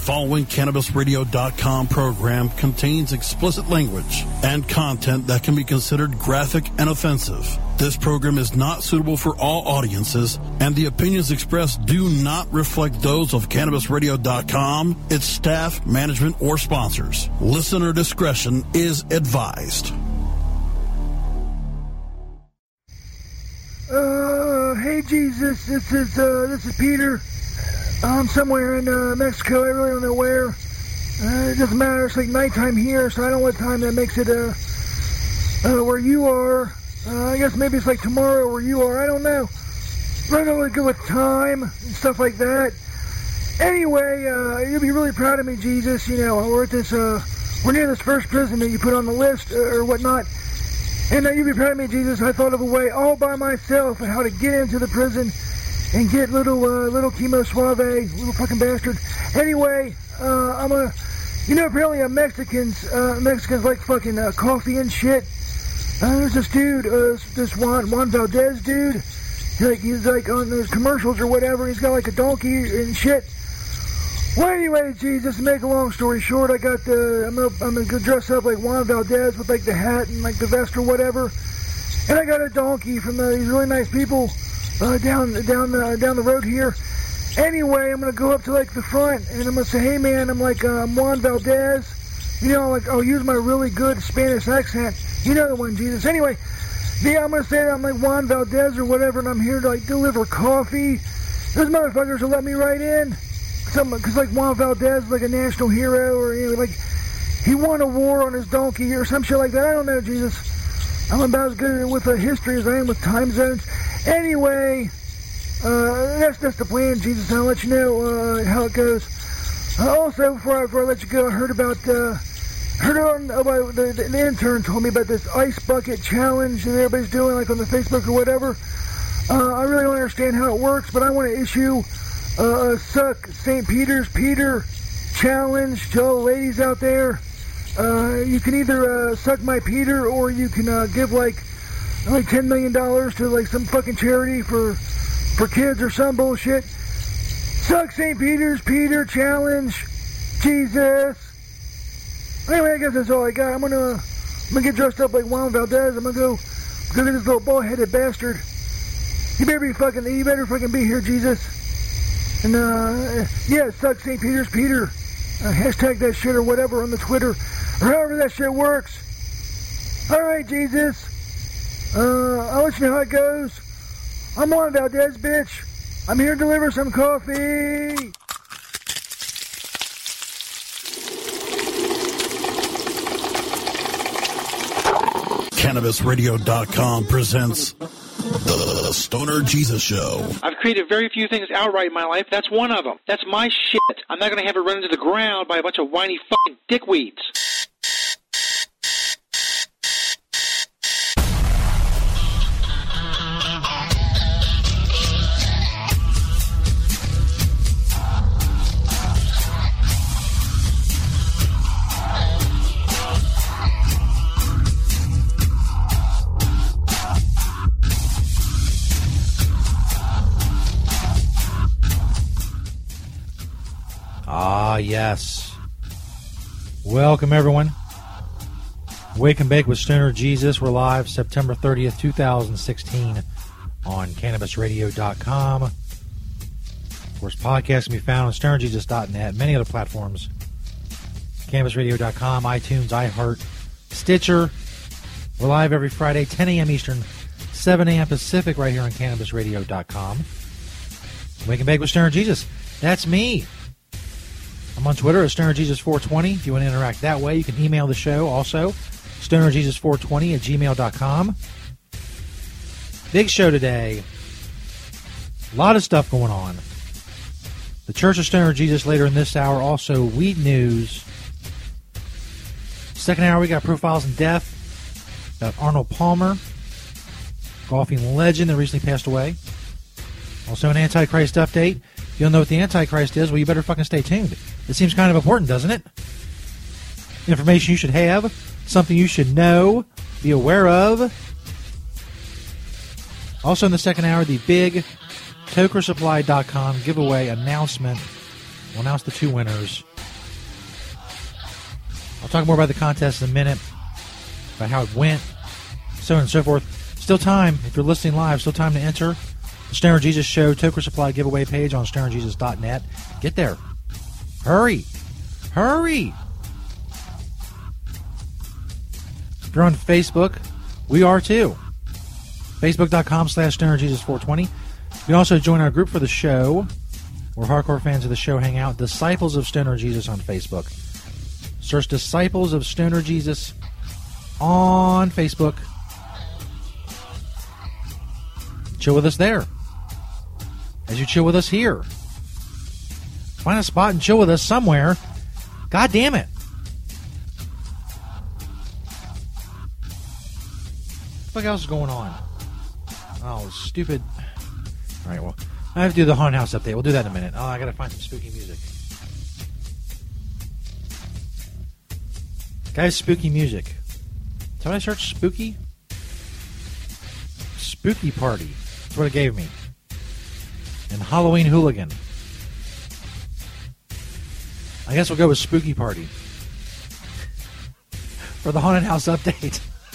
following CannabisRadio.com program contains explicit language and content that can be considered graphic and offensive. This program is not suitable for all audiences, and the opinions expressed do not reflect those of CannabisRadio.com, its staff, management, or sponsors. Listener discretion is advised. Uh, hey Jesus, this is uh, this is Peter. I'm somewhere in uh, Mexico. I really don't know where. Uh, it doesn't matter. It's like nighttime here, so I don't know what time that makes it. Uh, uh where you are. Uh, I guess maybe it's like tomorrow where you are. I don't know. I don't know what good with time and stuff like that. Anyway, uh, you'll be really proud of me, Jesus. You know, we're at this. Uh, we're near this first prison that you put on the list uh, or whatnot. And uh, you'll be proud of me, Jesus. I thought of a way all by myself on how to get into the prison and get little uh, little chemo suave, little fucking bastard. Anyway, uh, I'm a, you know, apparently Mexicans, uh, Mexicans like fucking uh, coffee and shit. Uh, there's this dude, uh, this Juan Juan Valdez dude. Like he's like on those commercials or whatever. He's got like a donkey and shit. Well, anyway, Jesus, to make a long story short, I got the I'm I'm gonna dress up like Juan Valdez with like the hat and like the vest or whatever, and I got a donkey from uh, these really nice people uh, down down the down the road here. Anyway, I'm gonna go up to like the front and I'm gonna say, "Hey, man, I'm like uh, I'm Juan Valdez." You know, like I'll use my really good Spanish accent. You know the one, Jesus. Anyway, yeah, I'm gonna say I'm like Juan Valdez or whatever, and I'm here to like deliver coffee. Those motherfuckers will let me right in. Some, cause like Juan Valdez, like a national hero, or you know, like he won a war on his donkey or some shit like that. I don't know, Jesus. I'm about as good with a history as I am with time zones. Anyway, uh, that's just the plan, Jesus. I'll let you know uh, how it goes. Uh, also, before I, before I let you go, I heard about uh, heard on about the, the, the intern told me about this ice bucket challenge that everybody's doing, like on the Facebook or whatever. Uh, I really don't understand how it works, but I want to issue uh, a suck St. Peter's Peter challenge to all the ladies out there. Uh, you can either uh, suck my Peter or you can uh, give like like ten million dollars to like some fucking charity for for kids or some bullshit. Suck St. Peter's Peter challenge. Jesus. Anyway, I guess that's all I got. I'm gonna I'm gonna get dressed up like Juan Valdez. I'm gonna go go get this little bald-headed bastard. You better be fucking you better fucking be here, Jesus. And uh yeah, suck St. Peter's Peter. Uh, hashtag that shit or whatever on the Twitter or however that shit works. All right, Jesus. Uh, I'll let you know how it goes. I'm Juan Valdez, bitch. I'm here to deliver some coffee. CannabisRadio.com presents The Stoner Jesus Show. I've created very few things outright in my life. That's one of them. That's my shit. I'm not going to have it run into the ground by a bunch of whiny fucking dickweeds. Ah, yes. Welcome, everyone. Wake and Bake with Stoner Jesus. We're live September 30th, 2016 on CannabisRadio.com. Of course, podcasts can be found on StonerJesus.net, many other platforms. CannabisRadio.com, iTunes, iHeart, Stitcher. We're live every Friday, 10 a.m. Eastern, 7 a.m. Pacific, right here on CannabisRadio.com. Wake and Bake with Stoner Jesus. That's me. I'm on Twitter at StonerJesus420. If you want to interact that way, you can email the show also, StonerJesus420 at gmail.com. Big show today. A lot of stuff going on. The Church of Stoner Jesus later in this hour. Also, Weed News. Second hour, we got Profiles in Death about Arnold Palmer, golfing legend that recently passed away. Also, an Antichrist update. If you don't know what the Antichrist is, well, you better fucking stay tuned. It seems kind of important, doesn't it? Information you should have, something you should know, be aware of. Also, in the second hour, the big TokerSupply.com giveaway announcement. We'll announce the two winners. I'll talk more about the contest in a minute, about how it went, so on and so forth. Still time, if you're listening live, still time to enter Stoner Jesus Show Toker Supply giveaway page on stonerjesus.net. Get there. Hurry. Hurry. If you're on Facebook, we are too. Facebook.com slash stonerjesus420. You can also join our group for the show, where hardcore fans of the show hang out. Disciples of Stoner Jesus on Facebook. Search Disciples of Stoner Jesus on Facebook. Chill with us there. As you chill with us here. Find a spot and chill with us somewhere. God damn it. What else is going on? Oh, stupid. All right, well, I have to do the haunted house update. We'll do that in a minute. Oh, I gotta find some spooky music. Guys, spooky music. Did I search spooky? Spooky party. That's what it gave me. And Halloween hooligan. I guess we'll go with spooky party for the haunted house update.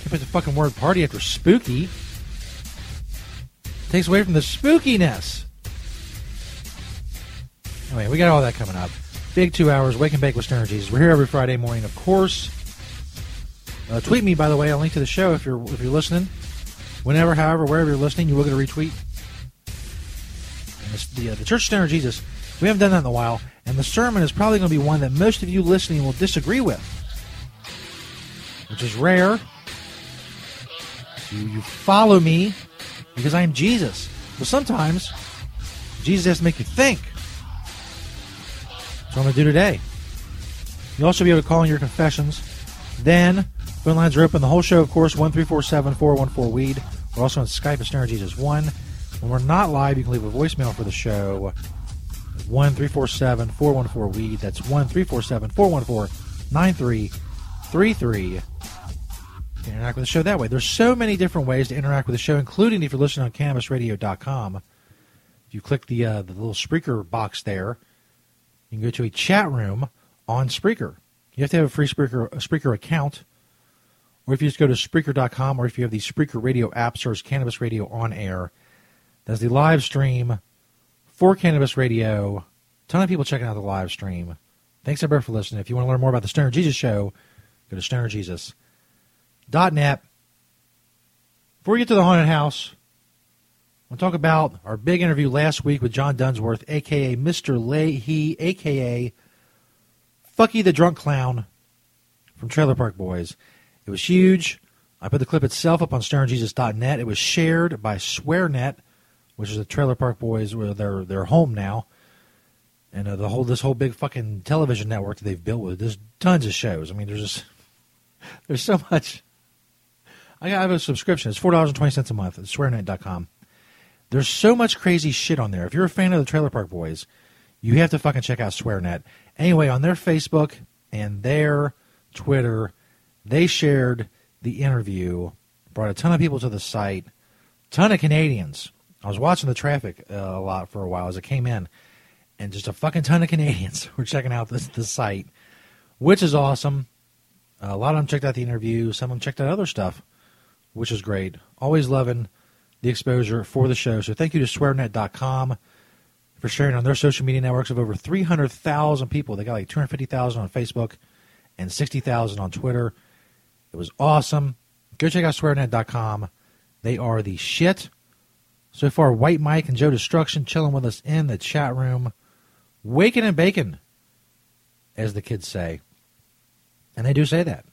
Can't put the fucking word party after spooky. Takes away from the spookiness. Anyway, we got all that coming up. Big two hours, Wake and Bake with Jesus. We're here every Friday morning, of course. Uh, tweet me, by the way. I'll link to the show if you're if you're listening. Whenever, however, wherever you're listening, you will get a retweet. The, uh, the Church of Stoner Jesus, we haven't done that in a while, and the sermon is probably going to be one that most of you listening will disagree with, which is rare. You, you follow me because I am Jesus. But sometimes Jesus has to make you think. That's what I'm going to do today. You'll also be able to call in your confessions. Then, phone lines are open the whole show, of course, 1347 414 Weed. We're also on Skype at Stoner Jesus 1. When we're not live, you can leave a voicemail for the show. 1347 414 Weed. That's 1347 414 9333. You can interact with the show that way. There's so many different ways to interact with the show, including if you're listening on CannabisRadio.com. If you click the uh, the little speaker box there, you can go to a chat room on Spreaker. You have to have a free Spreaker, a Spreaker account, or if you just go to Spreaker.com, or if you have the Spreaker Radio app, search Cannabis Radio on air. That's the live stream for Cannabis Radio. Ton of people checking out the live stream. Thanks everybody for listening. If you want to learn more about the Stoner Jesus Show, go to stonerjesus.net. Before we get to the haunted house, We'll talk about our big interview last week with John Dunsworth, aka Mr. Lahey, aka Fucky the Drunk Clown from Trailer Park Boys. It was huge. I put the clip itself up on stonerjesus.net. It was shared by SwearNet, which is the Trailer Park Boys, where they're they're home now, and uh, the whole this whole big fucking television network that they've built with. There's tons of shows. I mean, there's just there's so much. I have a subscription. It's four dollars and twenty cents a month at SwearNet.com. There's so much crazy shit on there. If you're a fan of the Trailer Park Boys, you have to fucking check out SwearNet. Anyway, on their Facebook and their Twitter, they shared the interview, brought a ton of people to the site, ton of Canadians. I was watching the traffic uh, a lot for a while as it came in, and just a fucking ton of Canadians were checking out this the site, which is awesome. a lot of them checked out the interview. Some of them checked out other stuff, which is great. Always loving the exposure for the show. So thank you to swearnet.com for sharing on their social media networks of over 300,000 people. They got like 250,000 on Facebook and 60,000 on Twitter. It was awesome. Go check out swearnet.com. They are the shit. So far, White Mike and Joe Destruction chilling with us in the chat room, waking and baking, as the kids say. And they do say that.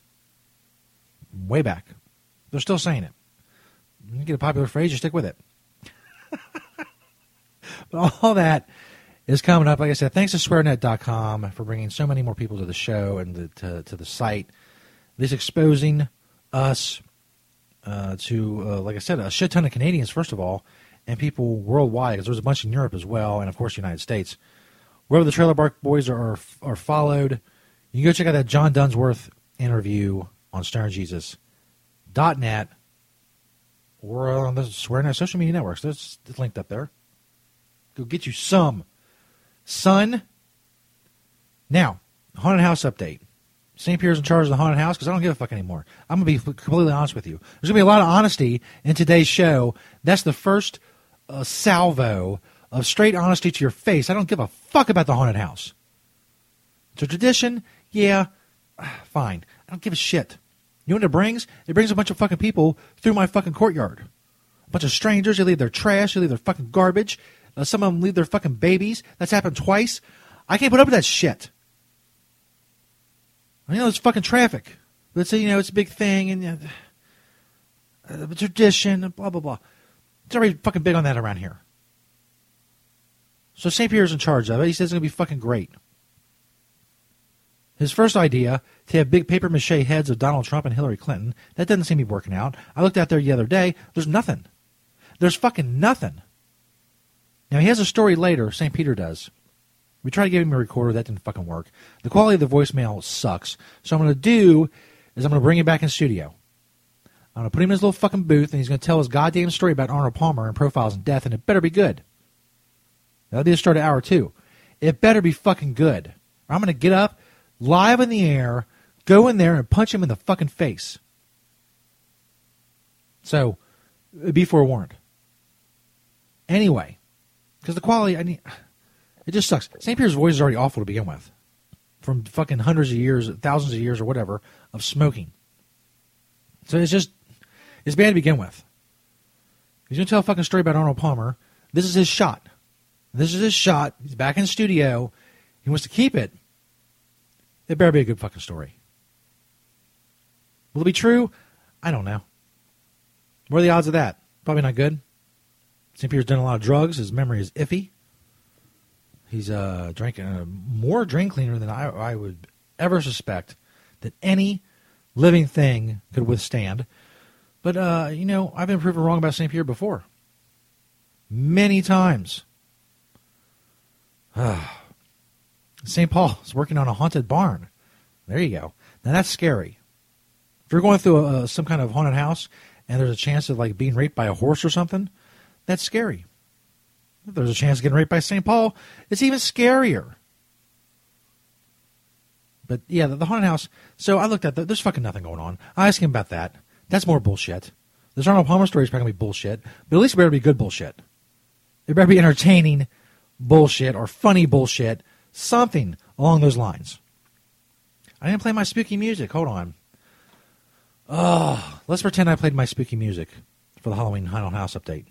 Way back. They're still saying it you get a popular phrase, you stick with it. but all that is coming up. Like I said, thanks to SwearNet.com for bringing so many more people to the show and the, to, to the site. This exposing us uh, to, uh, like I said, a shit ton of Canadians, first of all, and people worldwide, because there's a bunch in Europe as well, and of course, the United States. Wherever the Trailer Park Boys are, are, are followed, you can go check out that John Dunsworth interview on stonerjesus.net or on the Swear SwearNet social media networks. It's linked up there. Go get you some. Son. Now, haunted house update. St. Peter's in charge of the haunted house because I don't give a fuck anymore. I'm going to be completely honest with you. There's going to be a lot of honesty in today's show. That's the first uh, salvo of straight honesty to your face. I don't give a fuck about the haunted house. It's a tradition, yeah, fine. I don't give a shit. You know what it brings? It brings a bunch of fucking people through my fucking courtyard. A bunch of strangers. They leave their trash. They leave their fucking garbage. Uh, some of them leave their fucking babies. That's happened twice. I can't put up with that shit. I know it's fucking traffic. Let's say, you know, it's a big thing and uh, tradition, and blah, blah, blah. It's already fucking big on that around here. So St. Peter's in charge of it. He says it's going to be fucking great. His first idea to have big paper mache heads of Donald Trump and Hillary Clinton, that doesn't seem to be working out. I looked out there the other day. There's nothing. There's fucking nothing. Now, he has a story later, St. Peter does. We tried to give him a recorder. That didn't fucking work. The quality of the voicemail sucks. So I'm going to do is I'm going to bring him back in studio. I'm going to put him in his little fucking booth, and he's going to tell his goddamn story about Arnold Palmer and profiles and death, and it better be good. That'll be the start of hour two. It better be fucking good. I'm going to get up live in the air, go in there and punch him in the fucking face. So, be forewarned. Anyway, because the quality, I mean, it just sucks. St. Peter's voice is already awful to begin with, from fucking hundreds of years, thousands of years, or whatever of smoking. So it's just, it's bad to begin with. He's gonna tell a fucking story about Arnold Palmer. This is his shot. This is his shot. He's back in the studio. He wants to keep it. It better be a good fucking story. Will it be true? I don't know. What are the odds of that? Probably not good. St. Peter's done a lot of drugs. His memory is iffy. He's uh, drinking uh, more drink cleaner than I, I would ever suspect that any living thing could withstand. But, uh, you know, I've been proven wrong about St. Pierre before. Many times. St. Paul is working on a haunted barn. There you go. Now that's scary. If you're going through a, some kind of haunted house and there's a chance of like being raped by a horse or something, that's scary. If there's a chance of getting raped by St. Paul, it's even scarier. But yeah, the, the haunted house. So I looked at that. There's fucking nothing going on. I asked him about that. That's more bullshit. This Arnold Palmer story is probably gonna be bullshit, but at least it better be good bullshit. It better be entertaining bullshit or funny bullshit Something along those lines. I didn't play my spooky music. Hold on. Oh, let's pretend I played my spooky music for the Halloween Haunted House update.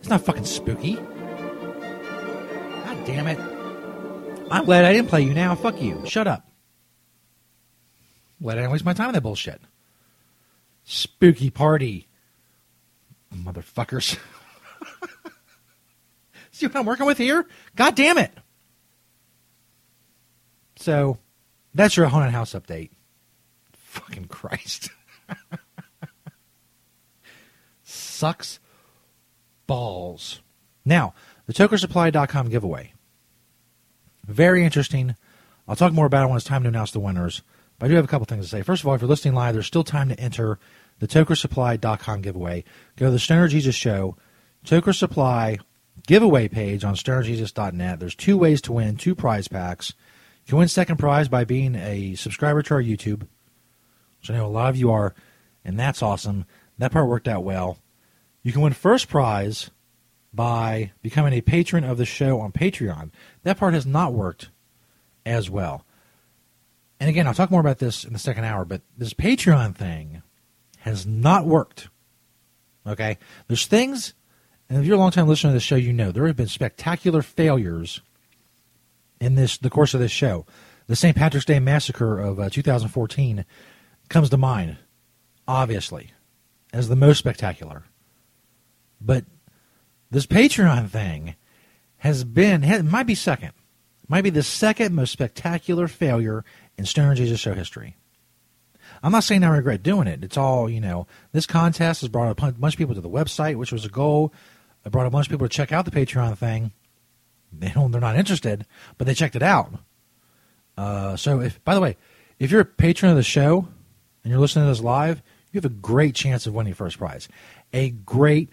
It's not fucking spooky damn it. I'm glad I didn't play you now. Fuck you. Shut up. Glad I didn't waste my time on that bullshit. Spooky party. Motherfuckers. See what I'm working with here? God damn it. So, that's your haunted house update. Fucking Christ. Sucks balls. Now, the tokersupply.com giveaway. Very interesting. I'll talk more about it when it's time to announce the winners. But I do have a couple things to say. First of all, if you're listening live, there's still time to enter the tokersupply.com giveaway. Go to the Stoner Jesus Show, Toker Supply giveaway page on stonerjesus.net. There's two ways to win, two prize packs. You can win second prize by being a subscriber to our YouTube, which I know a lot of you are, and that's awesome. That part worked out well. You can win first prize by becoming a patron of the show on Patreon. That part has not worked as well. And again, I'll talk more about this in the second hour, but this Patreon thing has not worked. Okay? There's things, and if you're a long time listener to the show, you know there have been spectacular failures in this the course of this show. The St. Patrick's Day massacre of uh, 2014 comes to mind, obviously, as the most spectacular. But this Patreon thing has been, it might be second, might be the second most spectacular failure in Stoner Jesus show history. I'm not saying I regret doing it. It's all, you know, this contest has brought a bunch of people to the website, which was a goal. It brought a bunch of people to check out the Patreon thing. They don't, they're not interested, but they checked it out. Uh, so, if by the way, if you're a patron of the show and you're listening to this live, you have a great chance of winning first prize. A great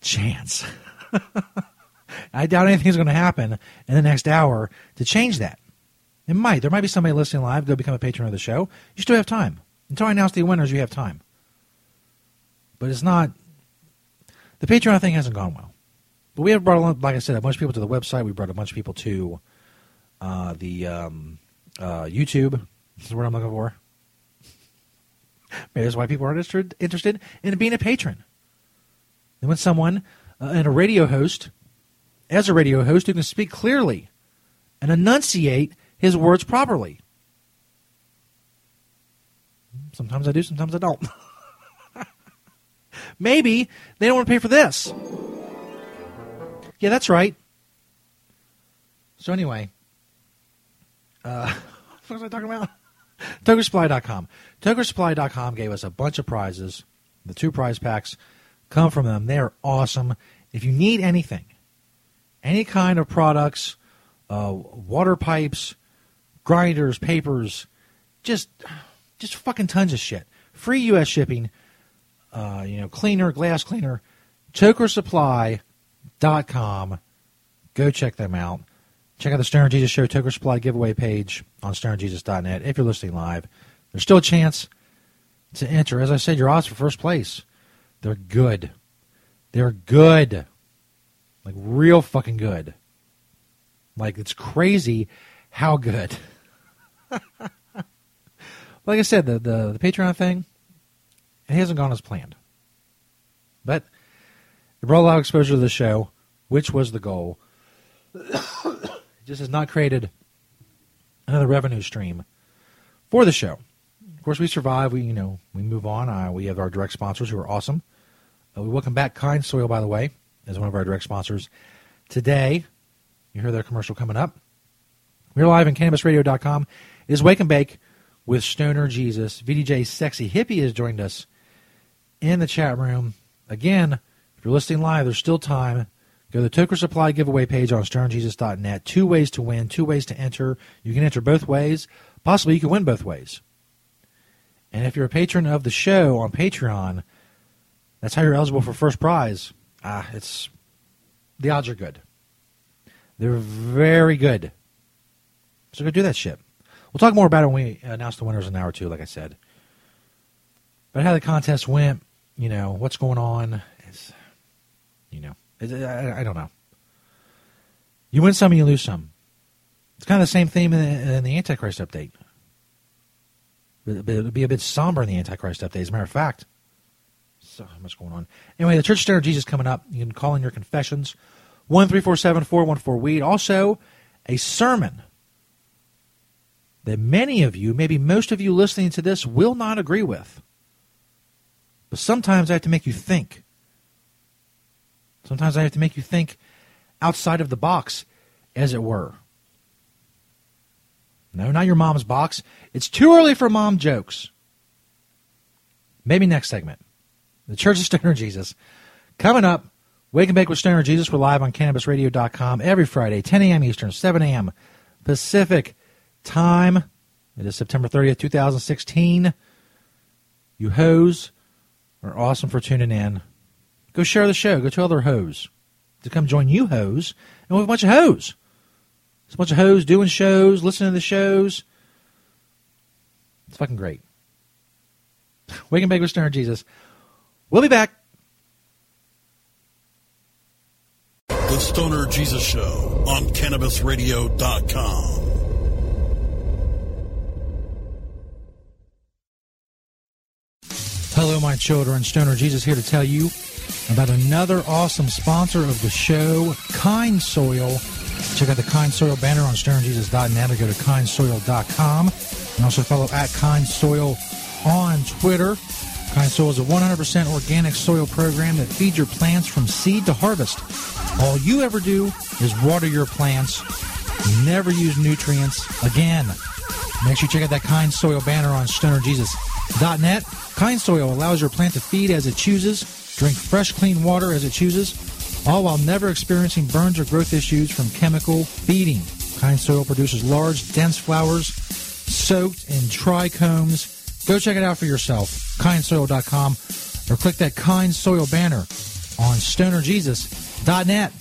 chance. I doubt anything's going to happen in the next hour to change that. It might. There might be somebody listening live. Go become a patron of the show. You still have time. Until I announce the winners, you have time. But it's not. The Patreon thing hasn't gone well. But we have brought, like I said, a bunch of people to the website. We brought a bunch of people to uh, the um, uh, YouTube. This is what I'm looking for. Maybe that's why people are interested interested in being a patron. And when someone uh, and a radio host, as a radio host, who can speak clearly and enunciate his words properly. Sometimes I do, sometimes I don't. Maybe they don't want to pay for this. Yeah, that's right. So anyway, uh, what was I talking about? TokerSupply.com. TokerSupply.com gave us a bunch of prizes. The two prize packs come from them. They are awesome. If you need anything, any kind of products, uh, water pipes, grinders, papers, just just fucking tons of shit. Free U.S. shipping. Uh, you know, cleaner, glass cleaner. TokerSupply.com. Go check them out. Check out the Stoner Jesus Show Toker Supply giveaway page on stonerjesus.net if you're listening live. There's still a chance to enter. As I said, you're odds for first place. They're good. They're good. Like real fucking good. Like it's crazy how good. like I said, the, the the Patreon thing, it hasn't gone as planned. But it brought a lot of exposure to the show, which was the goal. it just has not created another revenue stream for the show. Of course, we survive. We you know we move on. Uh, we have our direct sponsors who are awesome. Uh, we welcome back Kind Soil, by the way, as one of our direct sponsors today. You hear their commercial coming up. We're live on CannabisRadio.com. It is Wake and Bake with Stoner Jesus. VDJ Sexy Hippie has joined us in the chat room. Again, if you're listening live, there's still time Go to the Toker Supply giveaway page on stonerjesus.net. Two ways to win, two ways to enter. You can enter both ways. Possibly you can win both ways. And if you're a patron of the show on Patreon, that's how you're eligible for first prize. Ah, it's the odds are good. They're very good. So go do that shit. We'll talk more about it when we announce the winners in an hour or two, like I said. But how the contest went, you know, what's going on is, you know. I, I don't know. You win some, you lose some. It's kind of the same theme in the, in the Antichrist update. It'll be a bit somber in the Antichrist update, as a matter of fact. So much going on. Anyway, the Church of Jesus coming up. You can call in your confessions. 1 414 weed Also, a sermon that many of you, maybe most of you listening to this, will not agree with. But sometimes I have to make you think. Sometimes I have to make you think outside of the box, as it were. No, not your mom's box. It's too early for mom jokes. Maybe next segment. The Church of Stoner Jesus. Coming up, Wake and Bake with Stoner Jesus. We're live on CannabisRadio.com every Friday, 10 a.m. Eastern, 7 a.m. Pacific time. It is September 30th, 2016. You hoes are awesome for tuning in. Go share the show. Go tell other hoes to come join you hoes. And we have a bunch of hoes. There's a bunch of hoes doing shows, listening to the shows. It's fucking great. Wake and Bake with Stoner Jesus. We'll be back. The Stoner Jesus Show on CannabisRadio.com. Hello, my children. Stoner Jesus here to tell you about another awesome sponsor of the show, Kind Soil. Check out the Kind Soil banner on stonerjesus.net or go to kindsoil.com. And also follow at Kind Soil on Twitter. Kind Soil is a 100% organic soil program that feeds your plants from seed to harvest. All you ever do is water your plants never use nutrients again. Make sure you check out that Kind Soil banner on stonerjesus.net. Kind Soil allows your plant to feed as it chooses, drink fresh, clean water as it chooses, all while never experiencing burns or growth issues from chemical feeding. Kind Soil produces large, dense flowers soaked in trichomes. Go check it out for yourself, kindsoil.com, or click that Kind Soil banner on stonerjesus.net.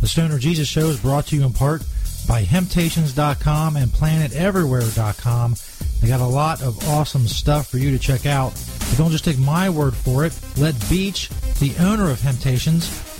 The Stoner Jesus Show is brought to you in part by Hemptations.com and PlanetEverywhere.com. They got a lot of awesome stuff for you to check out. But don't just take my word for it. Let Beach, the owner of Hemptations,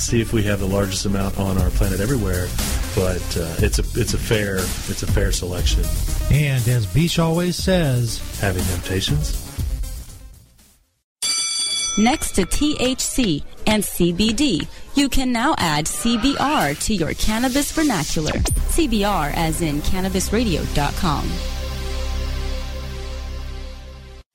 see if we have the largest amount on our planet everywhere. But uh, it's a it's a fair it's a fair selection. And as Beach always says, having temptations. Next to THC and CBD, you can now add CBR to your cannabis vernacular. CBR as in cannabisradio.com.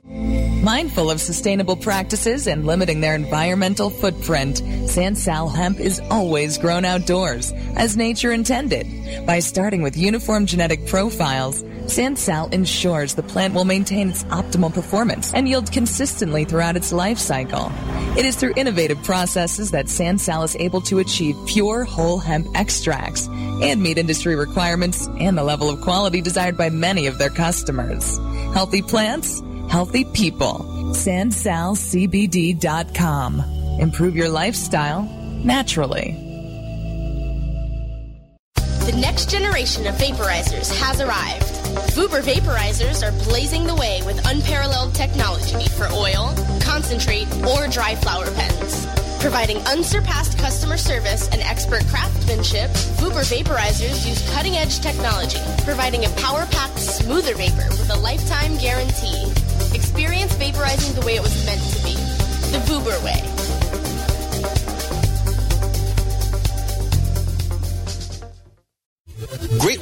Mindful of sustainable practices and limiting their environmental footprint, Sansal hemp is always grown outdoors, as nature intended. By starting with uniform genetic profiles, Sansal ensures the plant will maintain its optimal performance and yield consistently throughout its life cycle. It is through innovative processes that Sansal is able to achieve pure whole hemp extracts and meet industry requirements and the level of quality desired by many of their customers. Healthy plants, healthy people. SansalCBD.com. Improve your lifestyle naturally. The next generation of vaporizers has arrived. Vuber vaporizers are blazing the way with unparalleled technology for oil, concentrate, or dry flower pens. Providing unsurpassed customer service and expert craftsmanship, Vuber vaporizers use cutting edge technology, providing a power packed, smoother vapor with a lifetime guarantee. Experience vaporizing the way it was meant to be the Vuber way. Great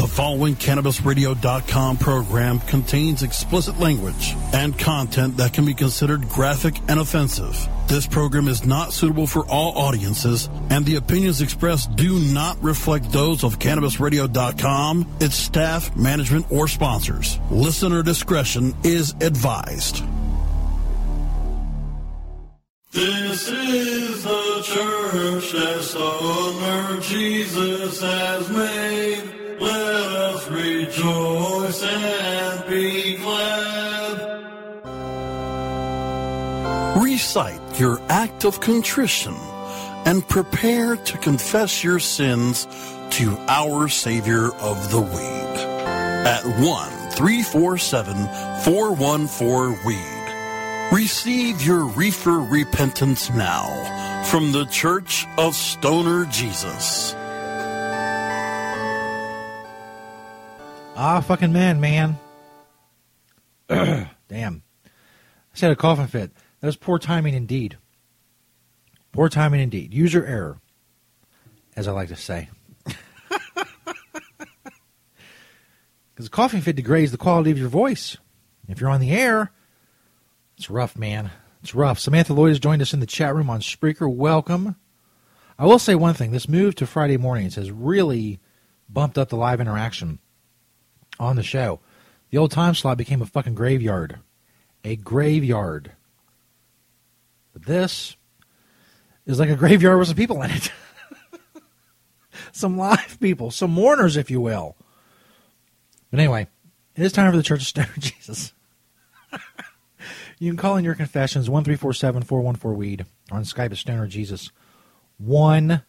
The following CannabisRadio.com program contains explicit language and content that can be considered graphic and offensive. This program is not suitable for all audiences, and the opinions expressed do not reflect those of CannabisRadio.com, its staff, management, or sponsors. Listener discretion is advised. This is the church that Stoner Jesus has made. Let us rejoice and be glad. Recite your act of contrition and prepare to confess your sins to our Savior of the Weed at 1 347 414 Weed. Receive your reefer repentance now from the Church of Stoner Jesus. Ah, fucking man, man. Damn. I said a coughing fit. That was poor timing indeed. Poor timing indeed. User error, as I like to say. Because a coughing fit degrades the quality of your voice. If you're on the air, it's rough, man. It's rough. Samantha Lloyd has joined us in the chat room on Spreaker. Welcome. I will say one thing. This move to Friday mornings has really bumped up the live interaction on the show. The old time slot became a fucking graveyard. A graveyard. But this is like a graveyard with some people in it. some live people, some mourners, if you will. But anyway, it is time for the Church of Stoner Jesus. you can call in your confessions, 1347 414 Weed, on Skype at Stoner Jesus 1.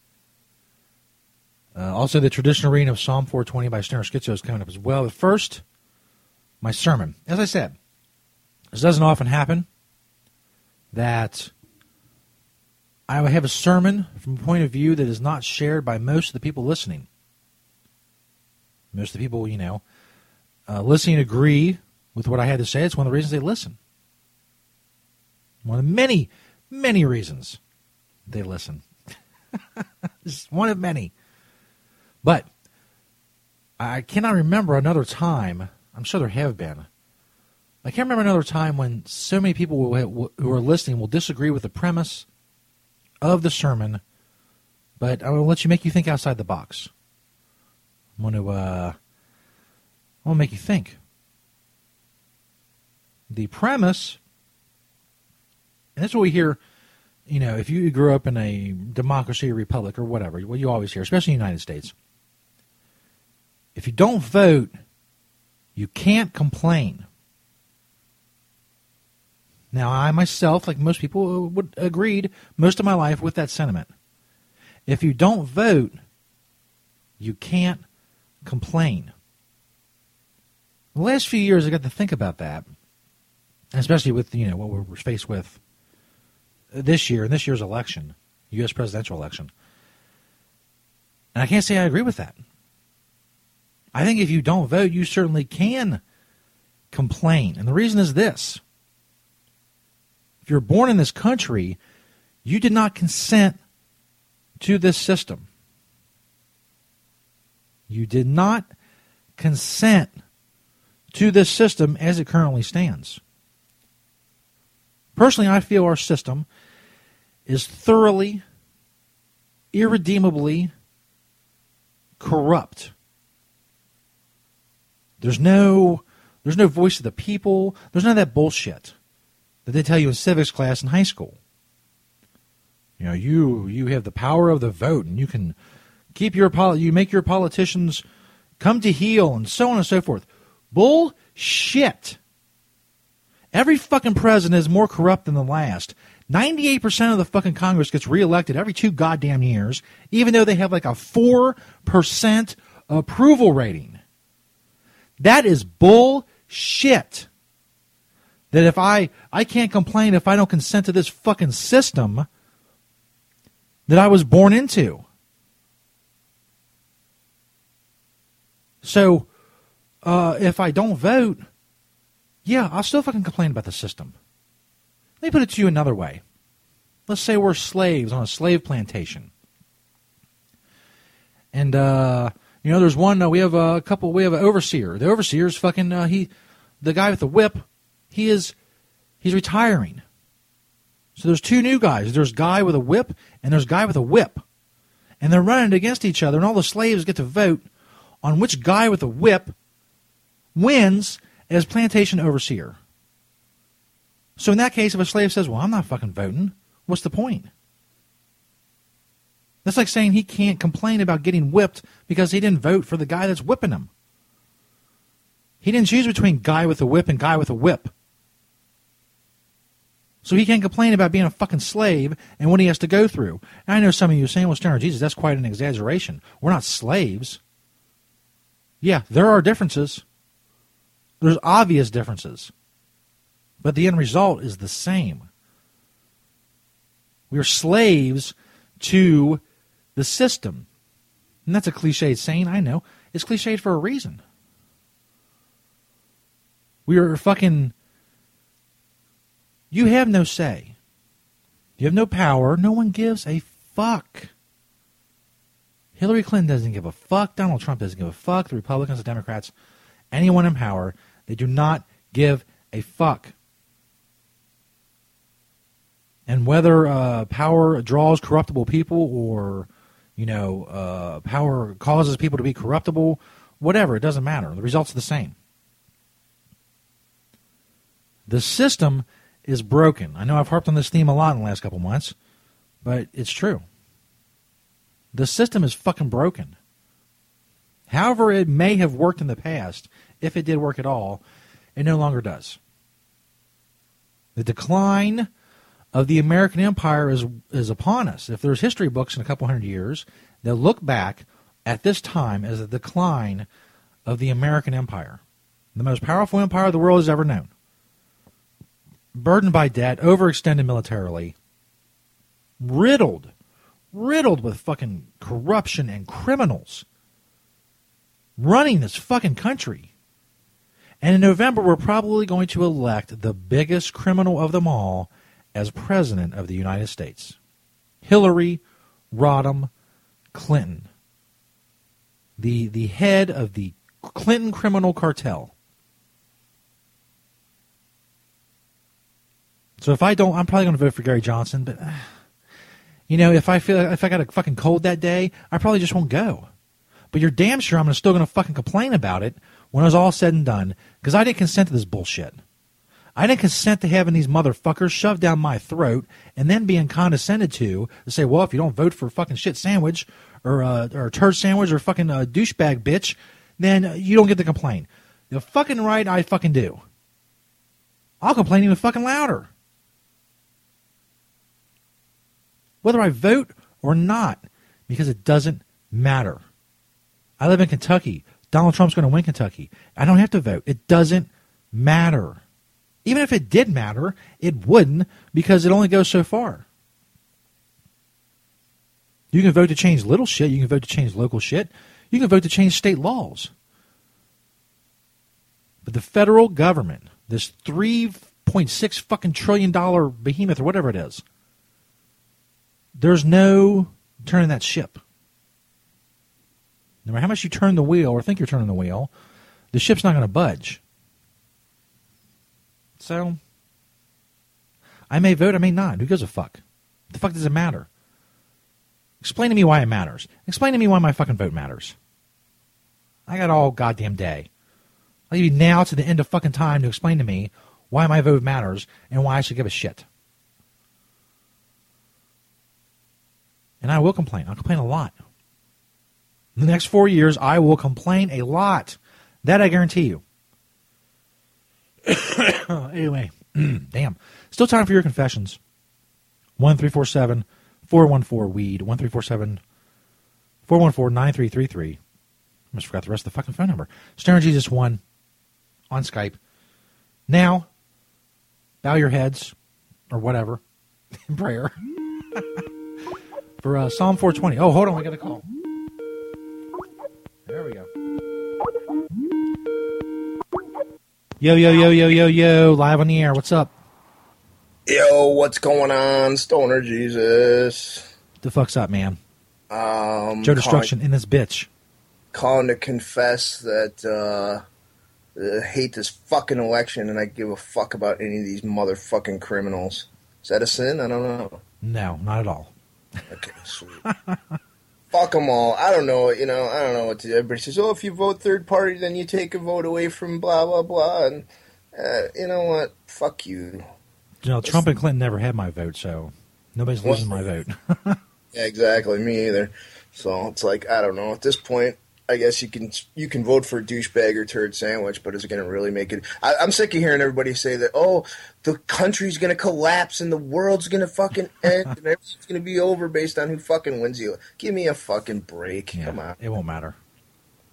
Uh, also, the traditional reading of Psalm 420 by Stoner Schizo is coming up as well. But first, my sermon. As I said, this doesn't often happen that I have a sermon from a point of view that is not shared by most of the people listening. Most of the people, you know, uh, listening agree with what I had to say. It's one of the reasons they listen. One of many, many reasons they listen. it's one of many. But I cannot remember another time. I'm sure there have been. I can't remember another time when so many people who are listening will disagree with the premise of the sermon, but I will let you make you think outside the box. I'm going to, uh, I'm going to make you think. The premise, and that's what we hear, you know, if you grew up in a democracy or republic or whatever, what you always hear, especially in the United States. If you don't vote, you can't complain. Now, I myself, like most people, uh, would agreed most of my life with that sentiment. If you don't vote, you can't complain. The last few years, I got to think about that, especially with you know what we're faced with this year and this year's election, U.S. presidential election. And I can't say I agree with that. I think if you don't vote, you certainly can complain. And the reason is this if you're born in this country, you did not consent to this system. You did not consent to this system as it currently stands. Personally, I feel our system is thoroughly, irredeemably corrupt. There's no there's no voice of the people. There's none of that bullshit that they tell you in civics class in high school. You know, you you have the power of the vote, and you can keep your poli- you make your politicians come to heel, and so on and so forth. Bullshit. Every fucking president is more corrupt than the last. 98% of the fucking Congress gets reelected every two goddamn years, even though they have like a 4% approval rating. That is bullshit. That if I I can't complain if I don't consent to this fucking system that I was born into. So uh, if I don't vote, yeah, I'll still fucking complain about the system. Let me put it to you another way. Let's say we're slaves on a slave plantation. And uh, you know, there's one. Uh, we have a couple. We have an overseer. The overseer's fucking. Uh, he, the guy with the whip. He is. He's retiring. So there's two new guys. There's guy with a whip and there's guy with a whip, and they're running against each other. And all the slaves get to vote on which guy with a whip wins as plantation overseer. So in that case, if a slave says, "Well, I'm not fucking voting," What's the point? That's like saying he can't complain about getting whipped because he didn't vote for the guy that's whipping him. He didn't choose between guy with a whip and guy with a whip. So he can't complain about being a fucking slave and what he has to go through. And I know some of you are saying, well, Stoner, Jesus, that's quite an exaggeration. We're not slaves. Yeah, there are differences. There's obvious differences. But the end result is the same. We're slaves to the system. And that's a cliched saying, I know. It's cliched for a reason. We are fucking. You have no say. You have no power. No one gives a fuck. Hillary Clinton doesn't give a fuck. Donald Trump doesn't give a fuck. The Republicans, the Democrats, anyone in power, they do not give a fuck. And whether uh, power draws corruptible people or, you know, uh, power causes people to be corruptible, whatever, it doesn't matter. The result's are the same. The system is broken. I know I've harped on this theme a lot in the last couple months, but it's true. The system is fucking broken. However, it may have worked in the past, if it did work at all, it no longer does. The decline of the American empire is is upon us. If there's history books in a couple hundred years, they'll look back at this time as the decline of the American empire, the most powerful empire the world has ever known. Burdened by debt, overextended militarily, riddled, riddled with fucking corruption and criminals running this fucking country. And in November, we're probably going to elect the biggest criminal of them all as President of the United States Hillary Rodham Clinton, the, the head of the Clinton criminal cartel. So if I don't, I'm probably going to vote for Gary Johnson. But you know, if I feel if I got a fucking cold that day, I probably just won't go. But you're damn sure I'm still going to fucking complain about it when it's all said and done because I didn't consent to this bullshit. I didn't consent to having these motherfuckers shoved down my throat and then being condescended to to say, well, if you don't vote for a fucking shit sandwich or uh, or a turd sandwich or fucking a douchebag bitch, then you don't get to complain. The fucking right I fucking do. I'll complain even fucking louder. Whether I vote or not, because it doesn't matter. I live in Kentucky. Donald Trump's going to win Kentucky. I don't have to vote. It doesn't matter. Even if it did matter, it wouldn't because it only goes so far. You can vote to change little shit. You can vote to change local shit. You can vote to change state laws. But the federal government, this 3.6 fucking trillion dollar behemoth or whatever it is, there's no turning that ship. No matter how much you turn the wheel or think you're turning the wheel, the ship's not going to budge. So, I may vote, I may not. Who gives a fuck? The fuck does it matter? Explain to me why it matters. Explain to me why my fucking vote matters. I got all goddamn day. I'll give you now to the end of fucking time to explain to me why my vote matters and why I should give a shit. And I will complain. I'll complain a lot. In the next four years, I will complain a lot. That I guarantee you. anyway, damn. Still time for your confessions. 1347 414 Weed. 1347 414 9333. Almost forgot the rest of the fucking phone number. Stoner Jesus 1 on Skype. Now, bow your heads or whatever in prayer for uh, Psalm 420. Oh, hold on. I got a call. There we go. Yo, yo, yo, yo, yo, yo. Live on the air. What's up? Yo, what's going on, Stoner Jesus? The fuck's up, man? Um, Joe Destruction in this bitch. Calling to confess that uh, I hate this fucking election and I give a fuck about any of these motherfucking criminals. Is that a sin? I don't know. No, not at all. Okay, sweet. fuck them all. I don't know. You know, I don't know what to do. Everybody says, "Oh, if you vote third party, then you take a vote away from blah blah blah." And uh, you know what? Fuck you. You know, Trump and Clinton never had my vote, so Nobody's losing my vote. Yeah, exactly. Me either. So it's like I don't know. At this point, I guess you can you can vote for a douchebag or turd sandwich, but is it going to really make it? I, I'm sick of hearing everybody say that. Oh, the country's going to collapse and the world's going to fucking end and everything's going to be over based on who fucking wins you. Give me a fucking break. Come on. It won't matter.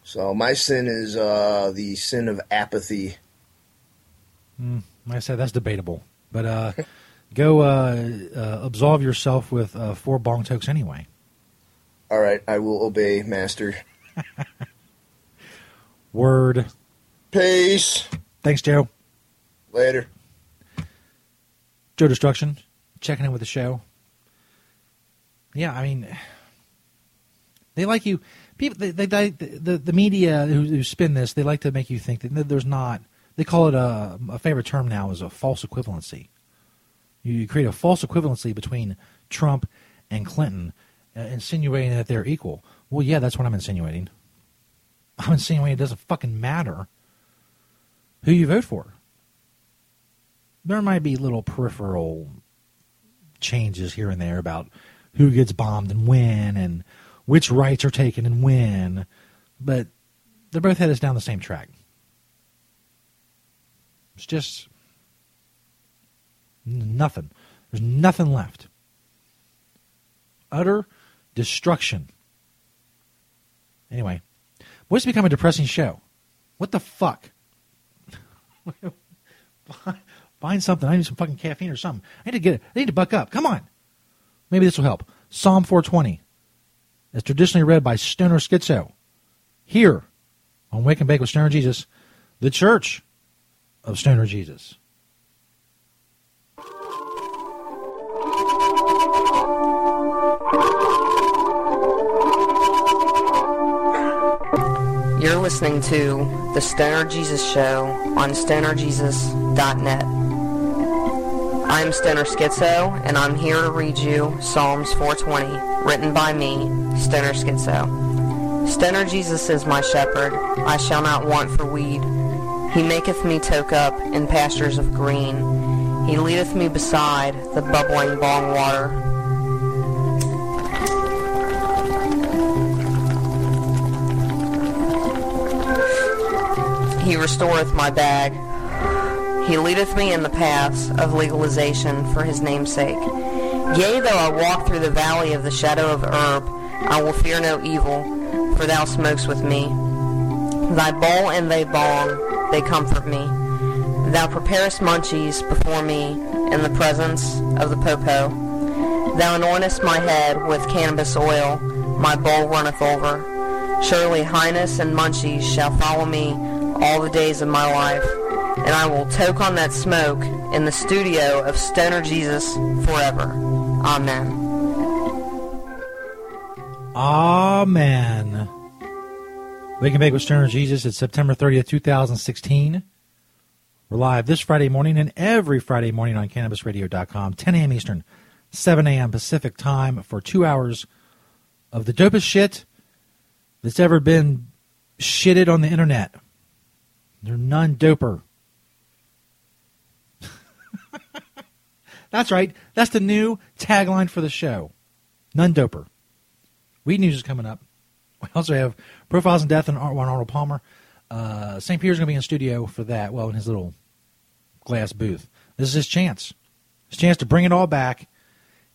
So my sin is uh, the sin of apathy. Mm, like I said, that's debatable. But uh, go uh, uh, absolve yourself with uh, four bong tokes anyway. All right, I will obey, master. Word. Peace. Thanks, Joe. Later. Joe Destruction, checking in with the show. Yeah, I mean, they like you. People, they, they, they the the media who, who spin this, they like to make you think that there's not. They call it a, a favorite term now is a false equivalency. You create a false equivalency between Trump and Clinton, uh, insinuating that they're equal. Well, yeah, that's what I'm insinuating. I'm insinuating it doesn't fucking matter who you vote for. There might be little peripheral changes here and there about who gets bombed and when and which rights are taken and when, but they're both headed down the same track. It's just nothing. There's nothing left. Utter destruction. Anyway, what's become a depressing show? What the fuck? Find something. I need some fucking caffeine or something. I need to get it. I need to buck up. Come on. Maybe this will help. Psalm 420 is traditionally read by Stoner Schizo. Here on Wake and Bake with Stoner Jesus, the Church of Stoner Jesus. You're listening to The Stoner Jesus Show on stonerjesus.net. I'm Stoner Schizo, and I'm here to read you Psalms 420, written by me, Stoner Schizo. Stoner Jesus is my shepherd, I shall not want for weed. He maketh me toke up in pastures of green. He leadeth me beside the bubbling bong water. He restoreth my bag. He leadeth me in the paths of legalization for his name's sake. Yea, though I walk through the valley of the shadow of herb, I will fear no evil, for thou smokest with me. Thy bowl and thy bong, they comfort me. Thou preparest munchies before me in the presence of the popo. Thou anointest my head with cannabis oil, my bowl runneth over. Surely highness and munchies shall follow me all the days of my life, and I will toke on that smoke in the studio of Stoner Jesus forever. Amen. Amen. Wake and Bake with Stoner Jesus. It's September 30th, 2016. We're live this Friday morning and every Friday morning on CannabisRadio.com, 10 a.m. Eastern, 7 a.m. Pacific time for two hours of the dopest shit that's ever been shitted on the internet. There's none doper. That's right. That's the new tagline for the show. None doper. Weed news is coming up. We also have Profiles in Death and Art one Arnold Palmer. Uh, St. Peter's going to be in studio for that. Well, in his little glass booth. This is his chance. His chance to bring it all back,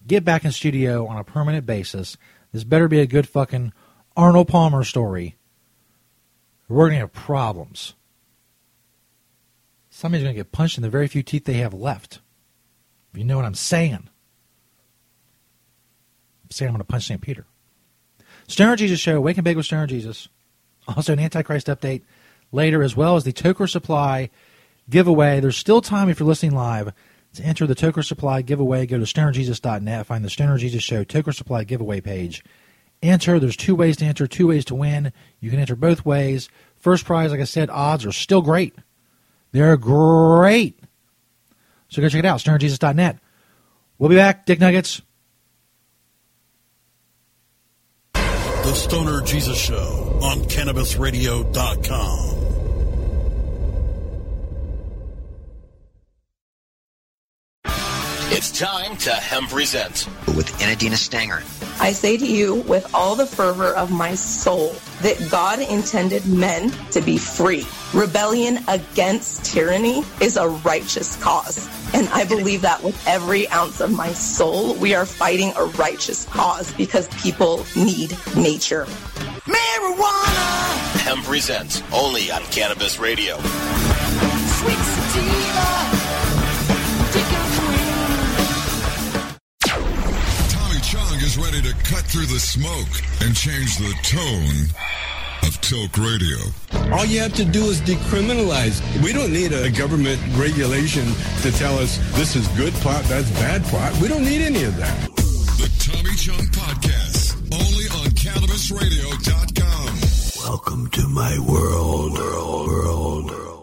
get back in studio on a permanent basis. This better be a good fucking Arnold Palmer story. We're going to have problems. Somebody's going to get punched in the very few teeth they have left. If you know what I'm saying. I'm saying I'm going to punch St. Peter. Stoner Jesus Show, Wake and Bake with Stoner Jesus. Also, an Antichrist update later, as well as the Toker Supply giveaway. There's still time if you're listening live to enter the Toker Supply giveaway. Go to stonerjesus.net, find the Stoner Jesus Show Toker Supply giveaway page. Enter. There's two ways to enter, two ways to win. You can enter both ways. First prize, like I said, odds are still great. They're great. So go check it out, stonerjesus.net. We'll be back. Dick Nuggets. The Stoner Jesus Show on CannabisRadio.com. It's time to Hemp Present. With Inadina Stanger. I say to you with all the fervor of my soul that God intended men to be free. Rebellion against tyranny is a righteous cause. And I believe that with every ounce of my soul, we are fighting a righteous cause because people need nature. Marijuana! Hemp Presents, only on Cannabis Radio. Sweet ready to cut through the smoke and change the tone of Tilk Radio. All you have to do is decriminalize. We don't need a government regulation to tell us this is good pot, that's bad pot. We don't need any of that. The Tommy Chong Podcast, only on CannabisRadio.com. Welcome to my world, world, world.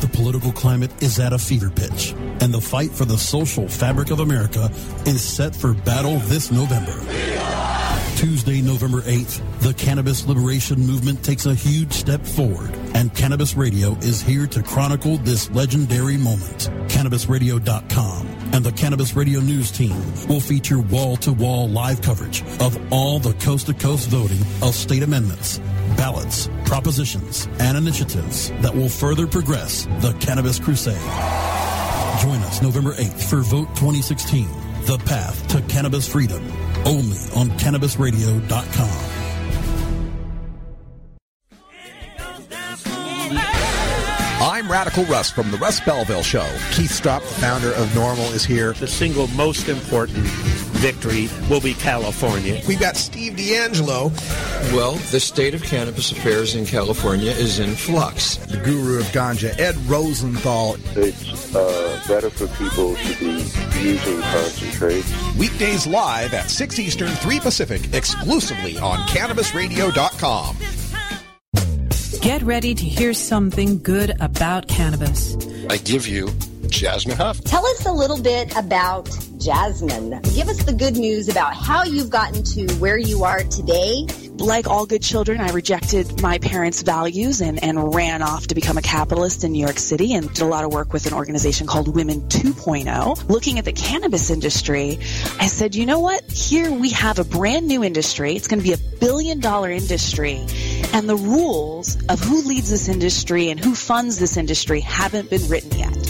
The political climate is at a fever pitch, and the fight for the social fabric of America is set for battle this November. Tuesday, November 8th, the cannabis liberation movement takes a huge step forward, and Cannabis Radio is here to chronicle this legendary moment. CannabisRadio.com and the Cannabis Radio News team will feature wall-to-wall live coverage of all the coast-to-coast voting of state amendments, ballots, propositions, and initiatives that will further progress the cannabis crusade. Join us November 8th for Vote 2016, the path to cannabis freedom, only on CannabisRadio.com. I'm Radical Russ from the Russ Belville Show. Keith Stroup, founder of NORML, is here. The single most important victory will be California. We've got Steve DeAngelo. Well, the state of cannabis affairs in California is in flux. The guru of ganja, Ed Rosenthal. It's uh, better for people to be using concentrates. Weekdays live at 6 Eastern, 3 Pacific, exclusively on CannabisRadio.com. Get ready to hear something good about cannabis. I give you Jasmine Hupp. Tell us a little bit about Jasmine. Give us the good news about how you've gotten to where you are today. Like all good children, I rejected my parents' values and, and ran off to become a capitalist in New York City and did a lot of work with an organization called Women 2.0. Looking at the cannabis industry, I said, you know what? Here we have a brand new industry. It's going to be a billion dollar industry. And the rules of who leads this industry and who funds this industry haven't been written yet.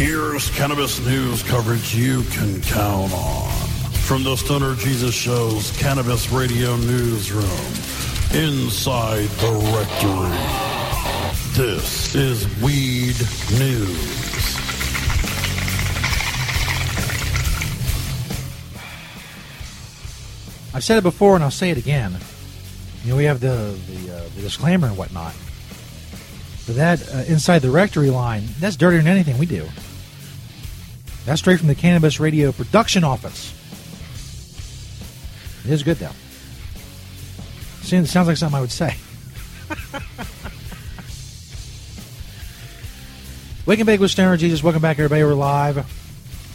Here's cannabis news coverage you can count on. From the Stoner Jesus Show's Cannabis Radio Newsroom, inside the rectory. This is Weed News. I've said it before and I'll say it again. You know, we have the the, uh, the disclaimer and whatnot. But that uh, inside the rectory line, that's dirtier than anything we do. That's straight from the Cannabis Radio production office. It is good though. See, Sounds like something I would say. Wake and Bake with Stoner Jesus. Welcome back, everybody. We're live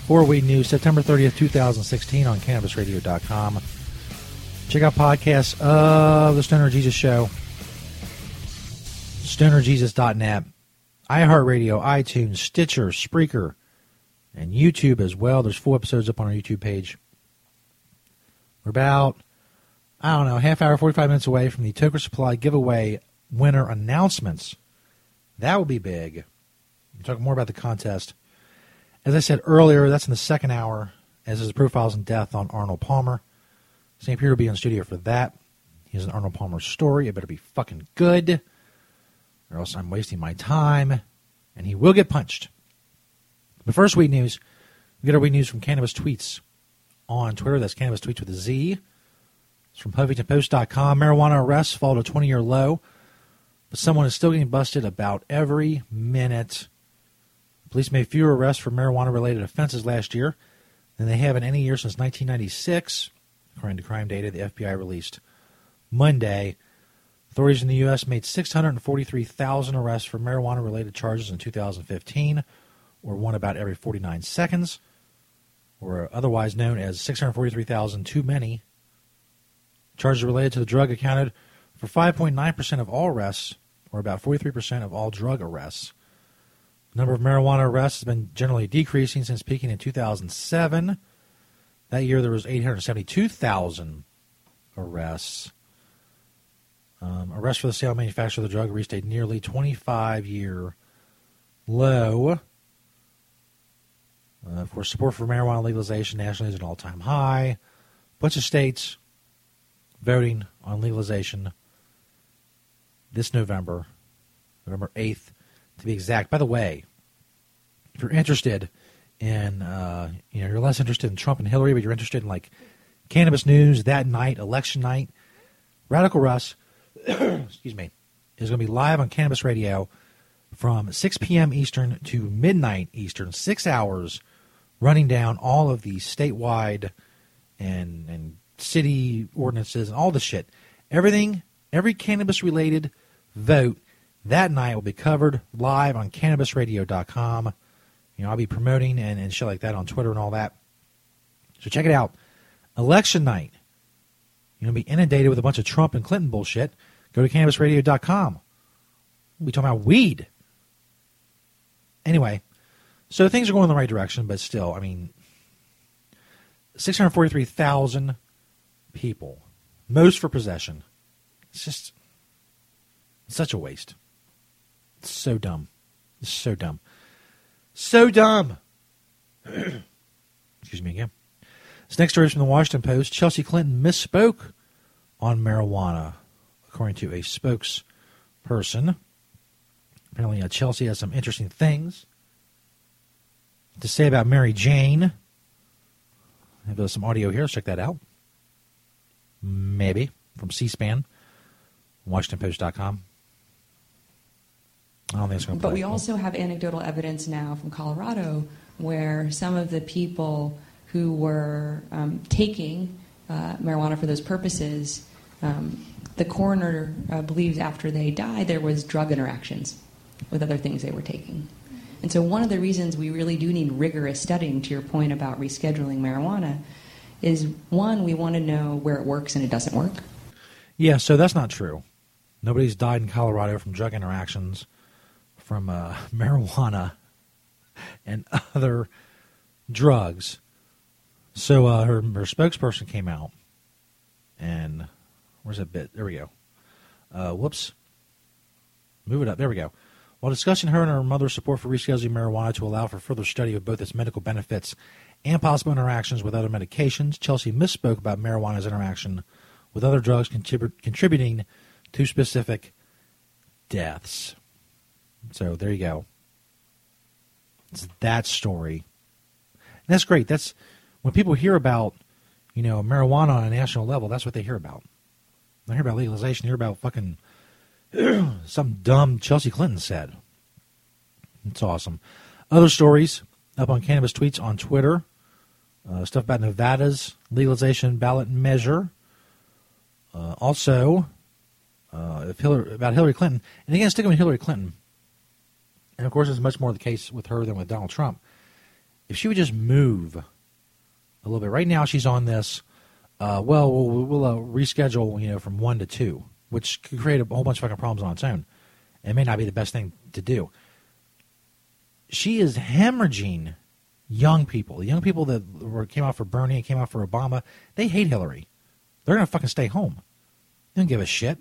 for Weed News, September 30th, 2016 on CannabisRadio.com. Check out podcasts of the Stoner Jesus Show. stonerjesus.net, iHeartRadio, iTunes, Stitcher, Spreaker, and YouTube as well. There's four episodes up on our YouTube page. We're about, I don't know, half hour, 45 minutes away from the Toker Supply giveaway winner announcements. That will be big. We'll talk more about the contest. As I said earlier, that's in the second hour, as is Profiles in Death on Arnold Palmer. St. Peter will be in studio for that. He has an Arnold Palmer story. It better be fucking good, or else I'm wasting my time, and he will get punched. But first, weed news. We get our weed news from Cannabis Tweets on Twitter. That's Cannabis Tweets with a Z. It's from HuffingtonPost.com. Marijuana arrests fall to 20 year low, but someone is still getting busted about every minute. Police made fewer arrests for marijuana related offenses last year than they have in any year since 1996, according to crime data the FBI released Monday. Authorities in the U.S. made 643,000 arrests for marijuana related charges in 2015, or one about every 49 seconds, or otherwise known as 643,000 too many. Charges related to the drug accounted for 5.9% of all arrests, or about 43% of all drug arrests. The number of marijuana arrests has been generally decreasing since peaking in 2007. That year there was 872,000 arrests. Um, arrests for the sale manufacture of the drug reached a nearly 25 year low. Uh, of course, support for marijuana legalization nationally is an all time high. bunch of states voting on legalization this November, November 8th to be exact. By the way, if you're interested in, uh, you know, you're less interested in Trump and Hillary, but you're interested in like cannabis news that night, election night, Radical Russ, excuse me, is going to be live on Cannabis Radio from 6 p.m. Eastern to midnight Eastern, six hours, running down all of the statewide and and city ordinances and all the shit. Everything, every cannabis related vote that night will be covered live on cannabisradio.com. You know, I'll be promoting and, and shit like that on Twitter and all that. So check it out. Election night. You're going to be inundated with a bunch of Trump and Clinton bullshit. Go to cannabisradio.com. We'll be talking about weed. Anyway, so things are going in the right direction, but still, I mean, 643,000 people, most for possession. It's just such a waste. It's so dumb. It's so dumb. So dumb. Excuse me again. This next story is from the Washington Post. Chelsea Clinton misspoke on marijuana, according to a spokesperson. Apparently, uh, Chelsea has some interesting things to say about Mary Jane. I have uh, some audio here. Let's check that out. Maybe from C-SPAN, WashingtonPost.com. I don't think it's going to But we also have anecdotal evidence now from Colorado where some of the people who were um, taking uh, marijuana for those purposes, um, the coroner uh, believes after they died there was drug interactions with other things they were taking. And so one of the reasons we really do need rigorous studying, to your point about rescheduling marijuana, is one, we want to know where it works and it doesn't work. Yeah, so that's not true. Nobody's died in Colorado from drug interactions from uh, marijuana and other drugs. So uh, her, her spokesperson came out, and where's that bit? There we go. Uh, whoops. Move it up. There we go. While discussing her and her mother's support for rescheduling marijuana to allow for further study of both its medical benefits and possible interactions with other medications, Chelsea misspoke about marijuana's interaction with other drugs contrib- contributing to specific deaths. So there you go. It's that story. And that's great. That's when people hear about, you know, marijuana on a national level, that's what they hear about. They hear about legalization, they hear about fucking some dumb Chelsea Clinton said. It's awesome. Other stories up on Cannabis Tweets on Twitter. Uh, stuff about Nevada's legalization ballot measure. Uh, also, uh, Hillary, about Hillary Clinton. And again, sticking with Hillary Clinton. And of course, it's much more the case with her than with Donald Trump. If she would just move a little bit. Right now, she's on this. Uh, well, we'll, we'll uh, reschedule, you know, from one to two, which could create a whole bunch of fucking problems on its own. It may not be the best thing to do. She is hemorrhaging young people. The young people that were, came out for Bernie and came out for Obama, they hate Hillary. They're going to fucking stay home. They don't give a shit.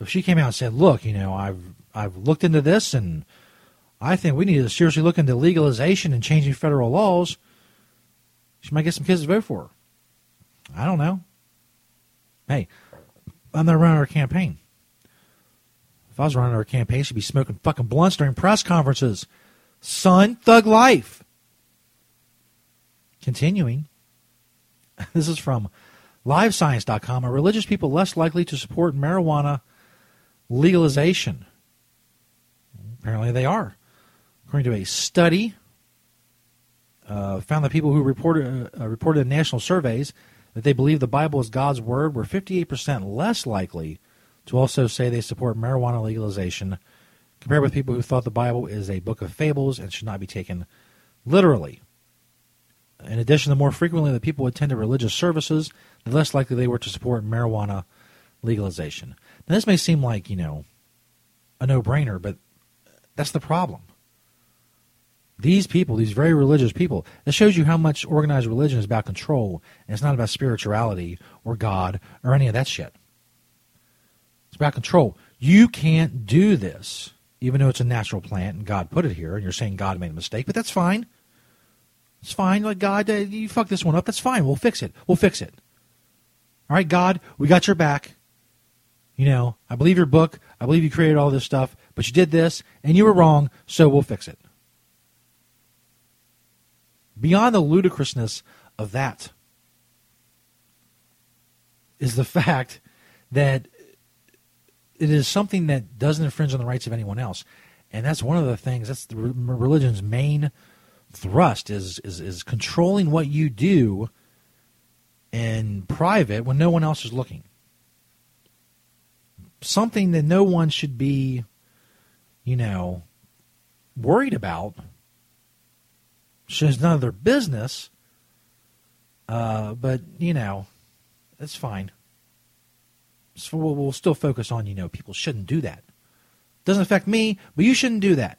If she came out and said, "Look, you know, I've I've looked into this, and I think we need to seriously look into legalization and changing federal laws," she might get some kids to vote for her. I don't know. Hey, I'm not running our campaign. If I was running our campaign, she'd be smoking fucking blunts during press conferences. Son, thug life. Continuing. This is from livescience.com. Are religious people less likely to support marijuana legalization? Apparently they are. According to a study, uh, found that people who reported, uh, reported in national surveys that they believe the Bible is God's word were 58% less likely to also say they support marijuana legalization compared with people who thought the Bible is a book of fables and should not be taken literally. In addition, the more frequently that people attended religious services, the less likely they were to support marijuana legalization. Now, this may seem like, you know, a no brainer, but that's the problem. These people, these very religious people, that shows you how much organized religion is about control, and it's not about spirituality or God or any of that shit. It's about control. You can't do this, even though it's a natural plant and God put it here, and you're saying God made a mistake, but that's fine. It's fine. Like, God, uh, you fucked this one up. That's fine. We'll fix it. We'll fix it. All right, God, we got your back. You know, I believe your book. I believe you created all this stuff, but you did this, and you were wrong, so we'll fix it. Beyond the ludicrousness of that is the fact that it is something that doesn't infringe on the rights of anyone else. And that's one of the things, that's the religion's main thrust is, is, is controlling what you do in private when no one else is looking. Something that no one should be, you know, worried about. It's none of their business. Uh, but, you know, it's fine. So we'll, we'll still focus on, you know, people shouldn't do that. Doesn't affect me, but you shouldn't do that.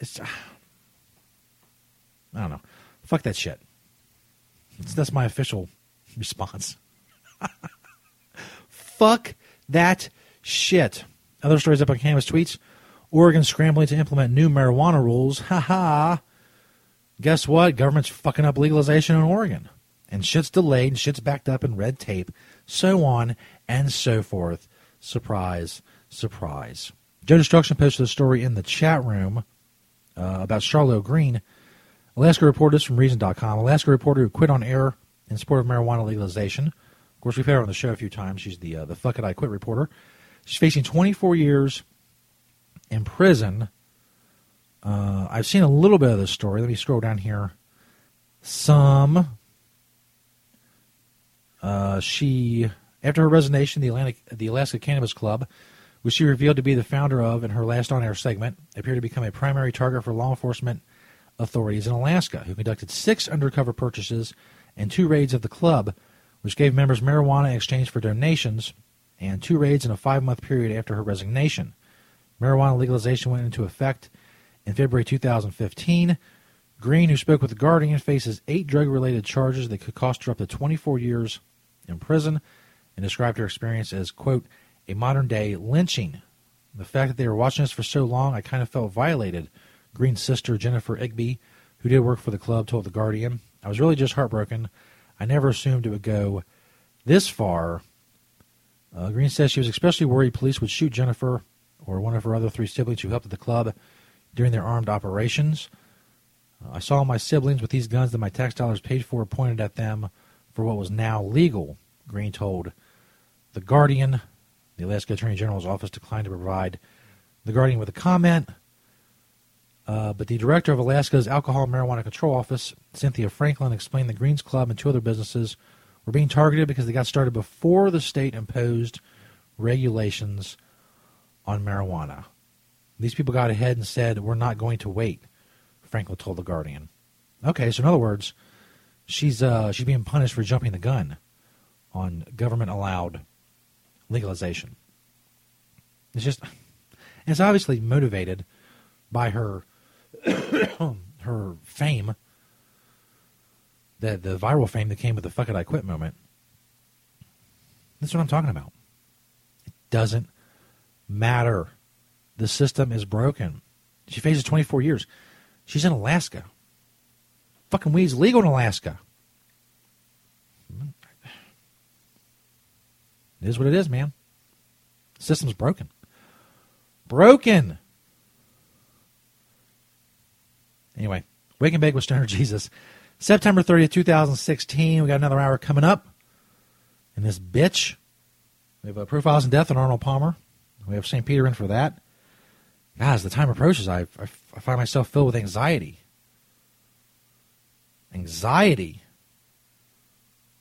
It's, I don't know. Fuck that shit. It's, that's my official response. Fuck that shit. Other stories up on Cannabis Tweets. Oregon scrambling to implement new marijuana rules. Ha ha. Guess what? Government's fucking up legalization in Oregon. And shit's delayed, and shit's backed up in red tape, so on and so forth. Surprise, surprise. Joe Destruction posted a story in the chat room uh, about Charlo Greene. Alaska reporter, this from Reason.com. Alaska reporter who quit on air in support of marijuana legalization. Of course, we've had her on the show a few times. She's the uh, the fuck it I quit reporter. She's facing 24 years in prison. Uh, I've seen a little bit of this story. Let me scroll down here. Some. Uh, she, after her resignation, the Atlantic, the Alaska Cannabis Club, which she revealed to be the founder of in her last on-air segment, appeared to become a primary target for law enforcement authorities in Alaska, who conducted six undercover purchases and two raids of the club, which gave members marijuana in exchange for donations, and two raids in a five-month period after her resignation. Marijuana legalization went into effect in February 2015. Greene, who spoke with The Guardian, faces eight drug related charges that could cost her up to 24 years in prison and described her experience as, quote, a modern day lynching. The fact that they were watching us for so long, I kind of felt violated. Greene's sister, Jennifer Igby, who did work for the club, told The Guardian. I was really just heartbroken. I never assumed it would go this far. Uh, Greene says she was especially worried police would shoot Jennifer or one of her other three siblings who helped at the club during their armed operations. Uh, I saw my siblings with these guns that my tax dollars paid for pointed at them for what was now legal, Greene told The Guardian. The Alaska Attorney General's office declined to provide The Guardian with a comment. Uh, but the director of Alaska's Alcohol and Marijuana Control Office, Cynthia Franklin, explained the Greene's Club and two other businesses were being targeted because they got started before the state imposed regulations on marijuana. These people got ahead and said, We're not going to wait, Franklin told The Guardian. Okay, so in other words, she's, uh, she's being punished for jumping the gun on government allowed legalization. It's just, it's obviously motivated by her her fame, the the viral fame that came with the "fuck it, I quit" moment. That's what I'm talking about. It doesn't matter. The system is broken. She faces 24 years. She's in Alaska. Fucking weed's legal in Alaska. It is what it is, man. The system's broken. Broken. Anyway, Wake and Bake with Stoner Jesus. September 30th, 2016. We got another hour coming up. And this bitch. We have a Profiles in Death on Arnold Palmer. We have St. Peter in for that. Guys, the time approaches, I, I, I find myself filled with anxiety. Anxiety.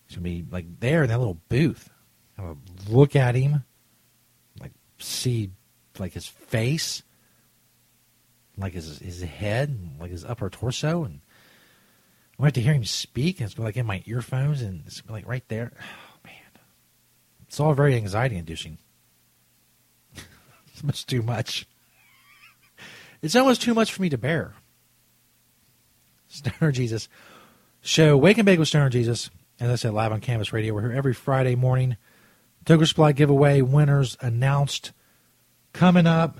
He's going to be like there in that little booth. I'm gonna look at him, like see like his face, like his his head, like his upper torso, and I have to hear him speak. And it's like in my earphones, and it's gonna be like right there. Oh man, it's all very anxiety inducing. It's much too much. It's almost too much for me to bear. Stoner Jesus show, Wake and Bake with Stoner Jesus. As I said, live on Cannabis Radio. We're here every Friday morning. Toker Supply giveaway winners announced coming up.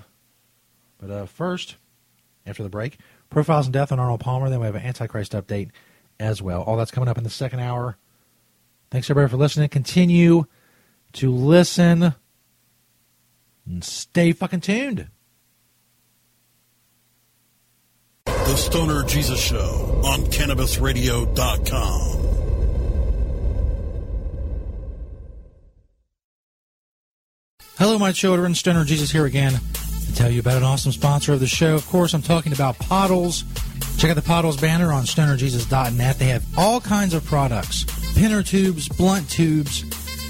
But uh, first, after the break, Profiles in Death on Arnold Palmer. Then we have an Antichrist update as well. All that's coming up in the second hour. Thanks everybody for listening. Continue to listen and stay fucking tuned. The Stoner Jesus Show on CannabisRadio.com. Hello, my children. Stoner Jesus here again to tell you about an awesome sponsor of the show. Of course, I'm talking about Pottles. Check out the Pottles banner on stonerjesus.net. They have all kinds of products pinner tubes, blunt tubes.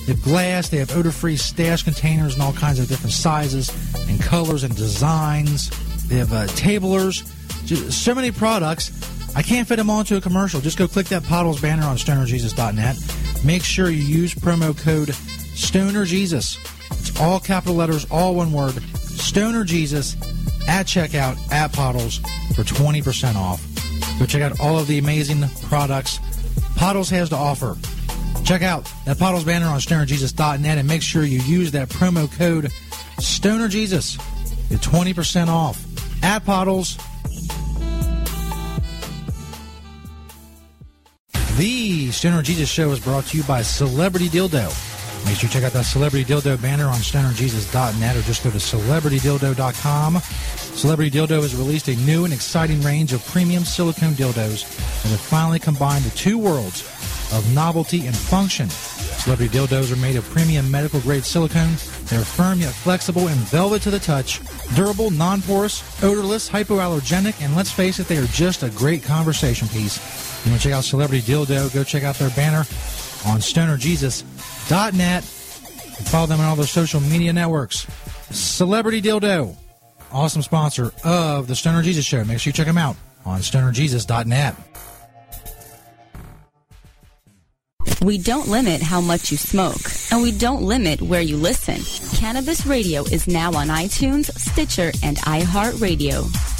They have glass. They have odor free stash containers in all kinds of different sizes and colors and designs. They have uh, tablers. Just so many products. I can't fit them all into a commercial. Just go click that Pottles banner on stonerjesus.net. Make sure you use promo code StonerJesus. It's all capital letters, all one word. StonerJesus at checkout at Pottles for 20% off. Go check out all of the amazing products Pottles has to offer. Check out that Pottles banner on stonerjesus.net and make sure you use that promo code Stoner Jesus. Get 20% off at Pottles. The Stoner Jesus Show is brought to you by Celebrity Dildo. Make sure you check out that Celebrity Dildo banner on stonerjesus.net or just go to celebritydildo.com. Celebrity Dildo has released a new and exciting range of premium silicone dildos that have finally combined the two worlds of novelty and function. Celebrity dildos are made of premium medical grade silicone. They're firm yet flexible and velvet to the touch, durable, non porous, odorless, hypoallergenic, and let's face it, they are just a great conversation piece. You want to check out Celebrity Dildo? Go check out their banner on stonerjesus.net and follow them on all their social media networks. Celebrity Dildo, awesome sponsor of the Stoner Jesus Show. Make sure you check them out on stonerjesus.net. We don't limit how much you smoke, and we don't limit where you listen. Cannabis Radio is now on iTunes, Stitcher, and iHeartRadio.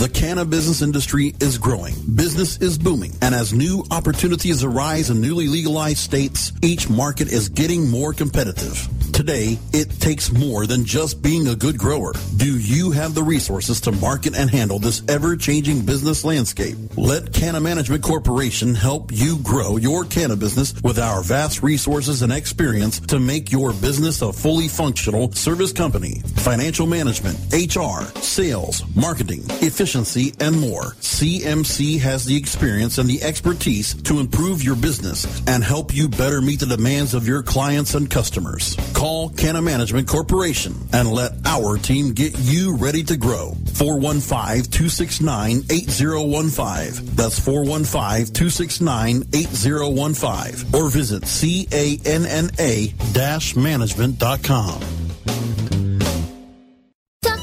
The cannabis business industry is growing. Business is booming. And as new opportunities arise in newly legalized states, each market is getting more competitive. Today, it takes more than just being a good grower. Do you have the resources to market and handle this ever-changing business landscape? Let Canna Management Corporation help you grow your canna business with our vast resources and experience to make your business a fully functional service company, financial management, HR, sales, marketing, efficiency, and more. CMC has the experience and the expertise to improve your business and help you better meet the demands of your clients and customers. Call Canna Management Corporation and let our team get you ready to grow. 415-269-8015. That's 415-269-8015. Or visit canna-management.com.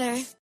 Chrysler.